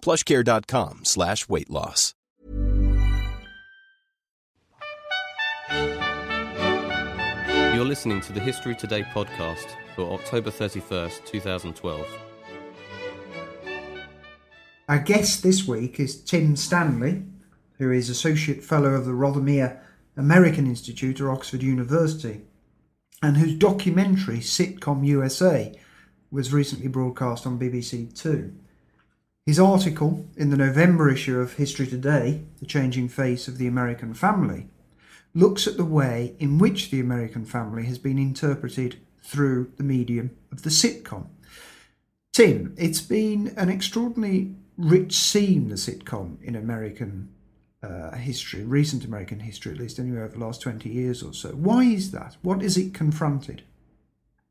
plushcare.com slash weight loss. You're listening to the History Today podcast for October 31st, 2012. Our guest this week is Tim Stanley, who is Associate Fellow of the Rothermere American Institute at Oxford University, and whose documentary Sitcom USA was recently broadcast on BBC Two. His article in the November issue of History Today, The Changing Face of the American Family, looks at the way in which the American family has been interpreted through the medium of the sitcom. Tim, it's been an extraordinarily rich scene, the sitcom, in American uh, history, recent American history, at least anyway, over the last 20 years or so. Why is that? What is it confronted?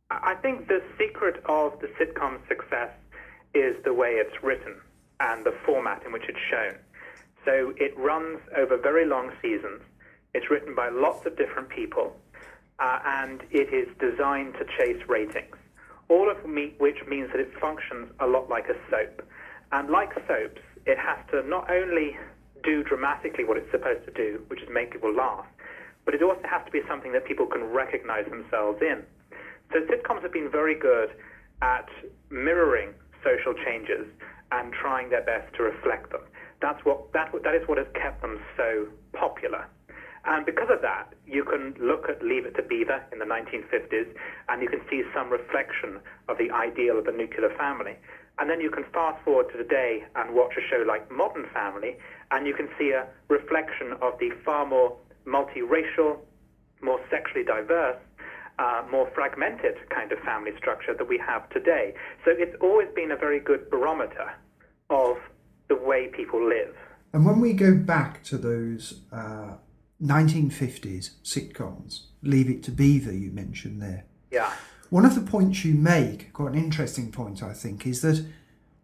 I think the secret of the sitcom's success is the way it's written and the format in which it's shown. So it runs over very long seasons. It's written by lots of different people, uh, and it is designed to chase ratings. All of me, which means that it functions a lot like a soap. And like soaps, it has to not only do dramatically what it's supposed to do, which is make people laugh, but it also has to be something that people can recognize themselves in. So sitcoms have been very good at mirroring social changes and trying their best to reflect them. That's what that that is what has kept them so popular. And because of that, you can look at Leave It to Beaver in the 1950s, and you can see some reflection of the ideal of the nuclear family. And then you can fast forward to today and watch a show like Modern Family, and you can see a reflection of the far more multiracial, more sexually diverse, uh, more fragmented kind of family structure that we have today. So it's always been a very good barometer of the way people live. And when we go back to those uh, 1950s sitcoms, Leave It to Beaver, you mentioned there. Yeah. One of the points you make, quite an interesting point, I think, is that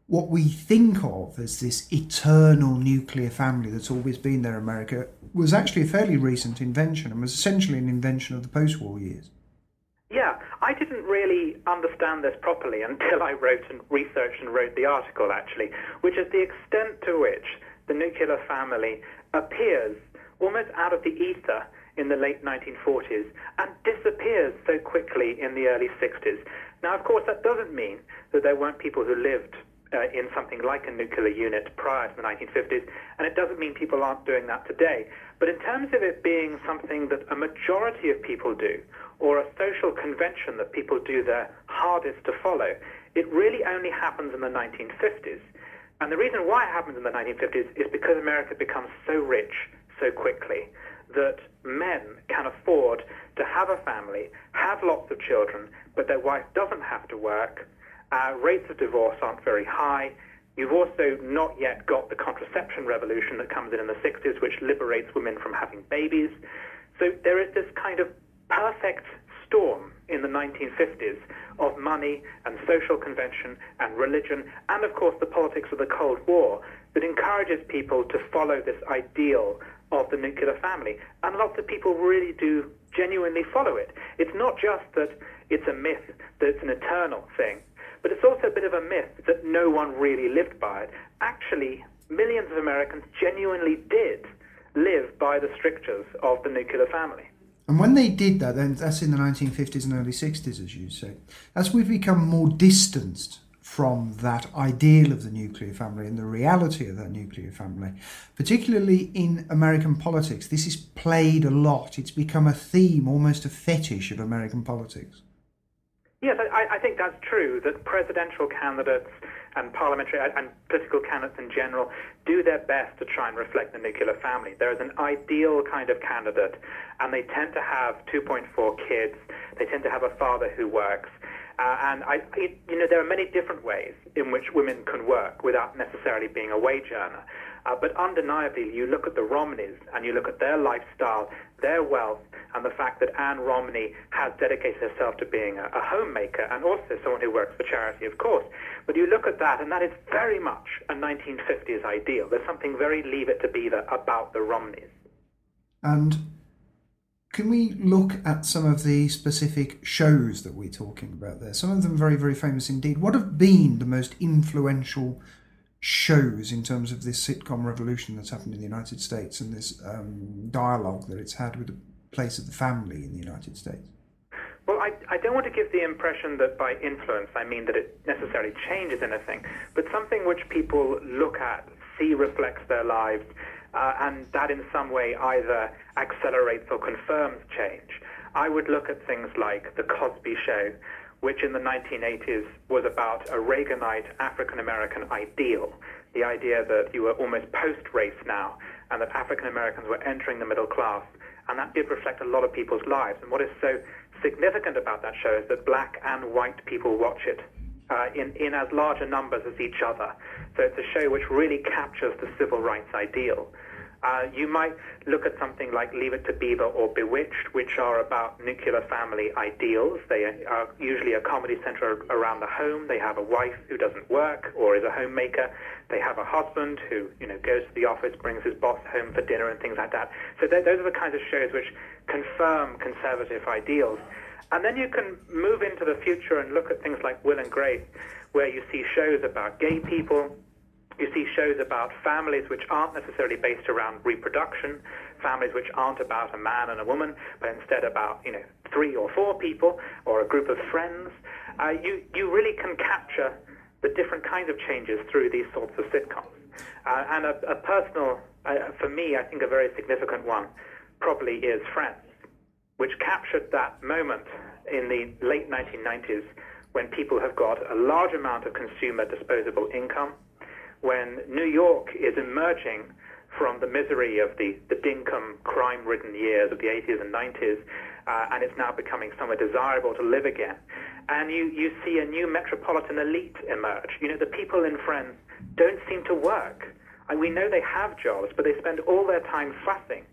what we think of as this eternal nuclear family that's always been there in America was actually a fairly recent invention and was essentially an invention of the post war years. Yeah, I didn't really understand this properly until I wrote and researched and wrote the article, actually, which is the extent to which the nuclear family appears almost out of the ether in the late 1940s and disappears so quickly in the early 60s. Now, of course, that doesn't mean that there weren't people who lived uh, in something like a nuclear unit prior to the 1950s, and it doesn't mean people aren't doing that today. But in terms of it being something that a majority of people do, or a social convention that people do their hardest to follow, it really only happens in the 1950s. And the reason why it happens in the 1950s is because America becomes so rich so quickly that men can afford to have a family, have lots of children, but their wife doesn't have to work. Uh, rates of divorce aren't very high. You've also not yet got the contraception revolution that comes in in the 60s, which liberates women from having babies. So there is this kind of perfect storm in the 1950s of money and social convention and religion, and of course the politics of the Cold War that encourages people to follow this ideal of the nuclear family. And lots of people really do genuinely follow it. It's not just that it's a myth, that it's an eternal thing, but it's also a bit of a myth that no one really lived by it. Actually, millions of Americans genuinely did live by the strictures of the nuclear family. And when they did that, then that's in the 1950s and early 60s, as you say, as we've become more distanced from that ideal of the nuclear family and the reality of that nuclear family, particularly in American politics. This is played a lot. It's become a theme, almost a fetish of American politics. Yes, I, I think that's true, that presidential candidates and parliamentary and political candidates in general do their best to try and reflect the nuclear family. There is an ideal kind of candidate, and they tend to have 2.4 kids. They tend to have a father who works. Uh, and I, it, you know, there are many different ways in which women can work without necessarily being a wage earner. Uh, but undeniably, you look at the Romneys and you look at their lifestyle, their wealth, and the fact that Anne Romney has dedicated herself to being a, a homemaker and also someone who works for charity, of course. But you look at that, and that is very much a 1950s ideal. There's something very Leave It to Beaver about the Romneys. And can we look at some of the specific shows that we're talking about there? Some of them very, very famous indeed. What have been the most influential shows in terms of this sitcom revolution that's happened in the United States and this um, dialogue that it's had with the place of the family in the United States? Well, I, I don't want to give the impression that by influence I mean that it necessarily changes anything, but something which people look at, see reflects their lives, uh, and that in some way either accelerates or confirms change. I would look at things like The Cosby Show, which in the 1980s was about a Reaganite African American ideal, the idea that you were almost post race now, and that African Americans were entering the middle class. And that did reflect a lot of people's lives. And what is so significant about that show is that black and white people watch it uh, in, in as large a numbers as each other. So it's a show which really captures the civil rights ideal. Uh, you might look at something like Leave It to Beaver or Bewitched, which are about nuclear family ideals. They are usually a comedy centered around the home. They have a wife who doesn't work or is a homemaker. They have a husband who, you know, goes to the office, brings his boss home for dinner and things like that. So th- those are the kinds of shows which confirm conservative ideals. And then you can move into the future and look at things like Will and Grace, where you see shows about gay people, you see shows about families which aren't necessarily based around reproduction, families which aren't about a man and a woman, but instead about you know three or four people or a group of friends. Uh, you you really can capture the different kinds of changes through these sorts of sitcoms. Uh, and a, a personal, uh, for me, I think a very significant one probably is Friends, which captured that moment in the late 1990s when people have got a large amount of consumer disposable income when New York is emerging from the misery of the, the dinkum, crime ridden years of the 80s and 90s, uh, and it's now becoming somewhere desirable to live again. And you, you see a new metropolitan elite emerge. You know, the people in Friends don't seem to work. And we know they have jobs, but they spend all their time fussing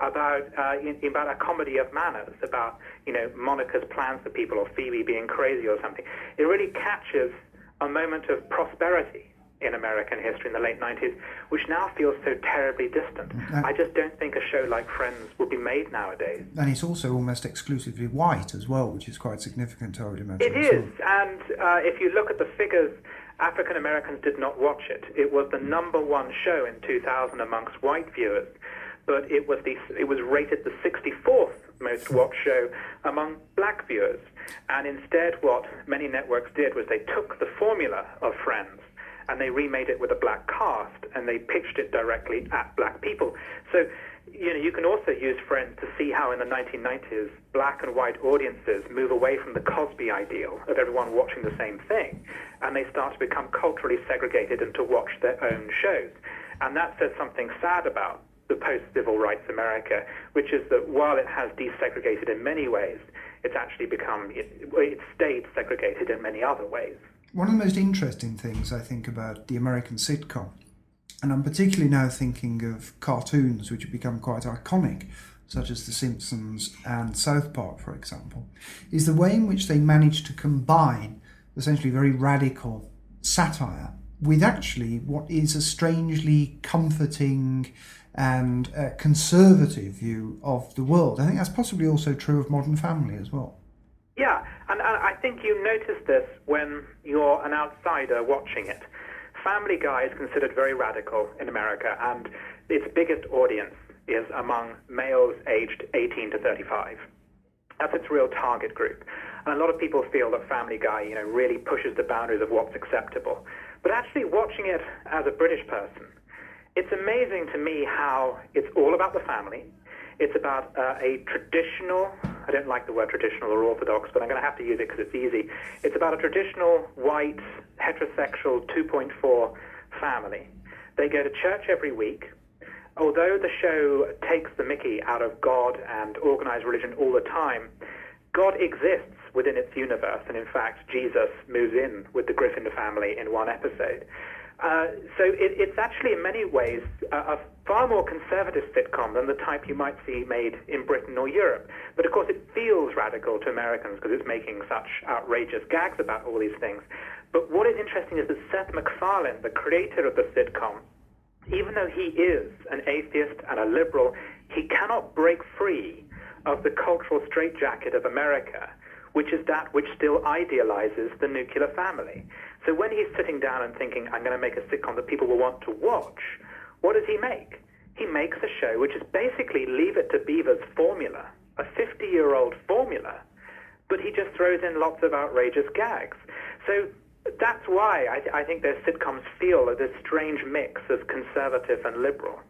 about uh, in, about a comedy of manners, about you know Monica's plans for people or Phoebe being crazy or something. It really captures a moment of prosperity in American history in the late 90s, which now feels so terribly distant. Uh, I just don't think a show like Friends would be made nowadays. And it's also almost exclusively white as well, which is quite significant, I would imagine. It is, and uh, if you look at the figures, African Americans did not watch it. It was the number one show in 2000 amongst white viewers, but it was the it was rated the 64th most watched show among black viewers. And instead, what many networks did was they took the formula of Friends and they remade it with a black cast and they pitched it directly at black people. So, you know, you can also use Friends to see how in the 1990s black and white audiences move away from the Cosby ideal of everyone watching the same thing and they start to become culturally segregated and to watch their own shows. And that says something sad about the post-civil rights America, which is that while it has desegregated in many ways, it's actually become, it, it stayed segregated in many other ways. One of the most interesting things I think about the American sitcom, and I'm particularly now thinking of cartoons which have become quite iconic, such as The Simpsons and South Park, for example, is the way in which they manage to combine essentially very radical satire with actually what is a strangely comforting and conservative view of the world. I think that's possibly also true of Modern Family as well. Yeah, and, and I think you notice this when you're an outsider watching it. Family Guy is considered very radical in America, and its biggest audience is among males aged 18 to 35. That's its real target group. And a lot of people feel that Family Guy, you know, really pushes the boundaries of what's acceptable. But actually, watching it as a British person, it's amazing to me how it's all about the family. It's about uh, a traditional, I don't like the word traditional or orthodox, but I'm going to have to use it because it's easy. It's about a traditional, white, heterosexual 2.4 family. They go to church every week. Although the show takes the mickey out of God and organized religion all the time, God exists within its universe. And in fact, Jesus moves in with the Griffin family in one episode. Uh, so it, it's actually, in many ways, a, a, far more conservative sitcom than the type you might see made in Britain or Europe. But of course, it feels radical to Americans because it's making such outrageous gags about all these things. But what is interesting is that Seth MacFarlane, the creator of the sitcom, even though he is an atheist and a liberal, he cannot break free of the cultural straitjacket of America, which is that which still idealizes the nuclear family. So when he's sitting down and thinking, I'm going to make a sitcom that people will want to watch, what does he make? He makes a show which is basically Leave It to Beaver's formula, a 50 year old formula, but he just throws in lots of outrageous gags. So that's why I, th- I think those sitcoms feel this strange mix of conservative and liberal.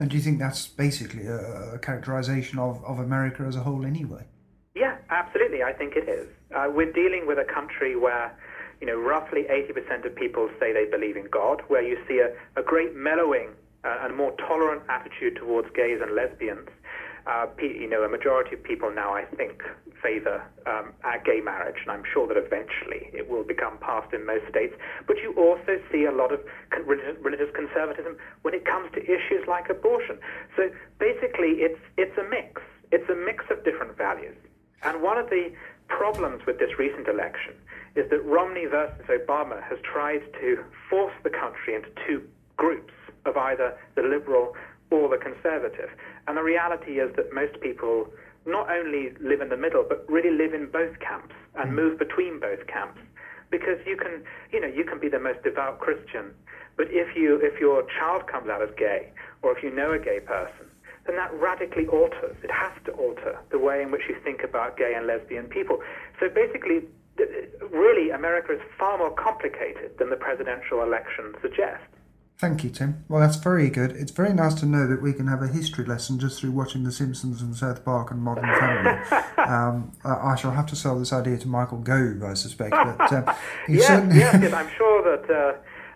And do you think that's basically a, a characterization of, of America as a whole anyway? Yeah, absolutely. I think it is. Uh, we're dealing with a country where you know, roughly 80% of people say they believe in God, where you see a, a great mellowing uh, and a more tolerant attitude towards gays and lesbians. Uh, you know, a majority of people now, I think, favor um, gay marriage, and I'm sure that eventually it will become passed in most states. But you also see a lot of con- religious conservatism when it comes to issues like abortion. So basically, it's it's a mix. It's a mix of different values. And one of the problems with this recent election is that Romney versus Obama has tried to force the country into two groups of either the liberal or the conservative. And the reality is that most people not only live in the middle, but really live in both camps and hmm. move between both camps. Because you can, you know, you can be the most devout Christian, but if you, if your child comes out as gay, or if you know a gay person, then that radically alters. It has to alter the way in which you think about gay and lesbian people. So basically, really, America is far more complicated than the presidential election suggests. Thank you, Tim. Well, that's very good. It's very nice to know that we can have a history lesson just through watching The Simpsons and South Park and Modern Family. um, I shall have to sell this idea to Michael Gove, I suspect. But uh, yes, certainly... yes, yes, I'm sure that. Uh,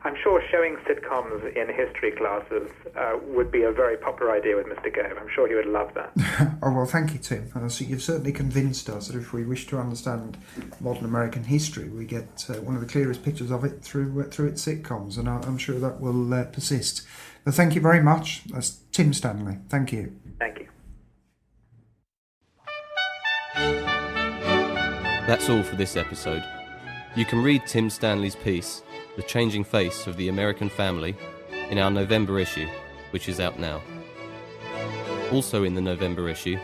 I'm sure showing sitcoms in history classes uh, would be a very popular idea with Mr. Gove. I'm sure he would love that. oh, well, thank you, Tim. Uh, so you've certainly convinced us that if we wish to understand modern American history, we get uh, one of the clearest pictures of it through uh, through its sitcoms, and I'm sure that will uh, persist. But thank you very much. That's Tim Stanley. Thank you. Thank you. That's all for this episode. You can read Tim Stanley's piece the Changing Face of the American Family, in our November issue, which is out now. Also in the November issue,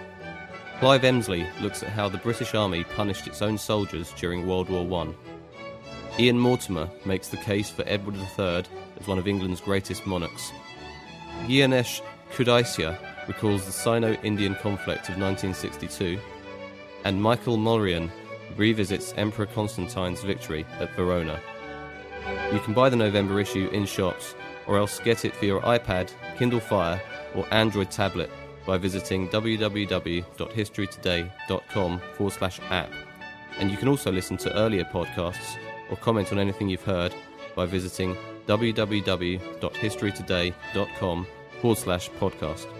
Clive Emsley looks at how the British Army punished its own soldiers during World War I. Ian Mortimer makes the case for Edward III as one of England's greatest monarchs. Gyanesh Kudaisya recalls the Sino Indian conflict of 1962, and Michael Mulryan revisits Emperor Constantine's victory at Verona. You can buy the November issue in shops, or else get it for your iPad, Kindle Fire, or Android tablet by visiting www.historytoday.com forward slash app. And you can also listen to earlier podcasts or comment on anything you've heard by visiting www.historytoday.com forward slash podcast.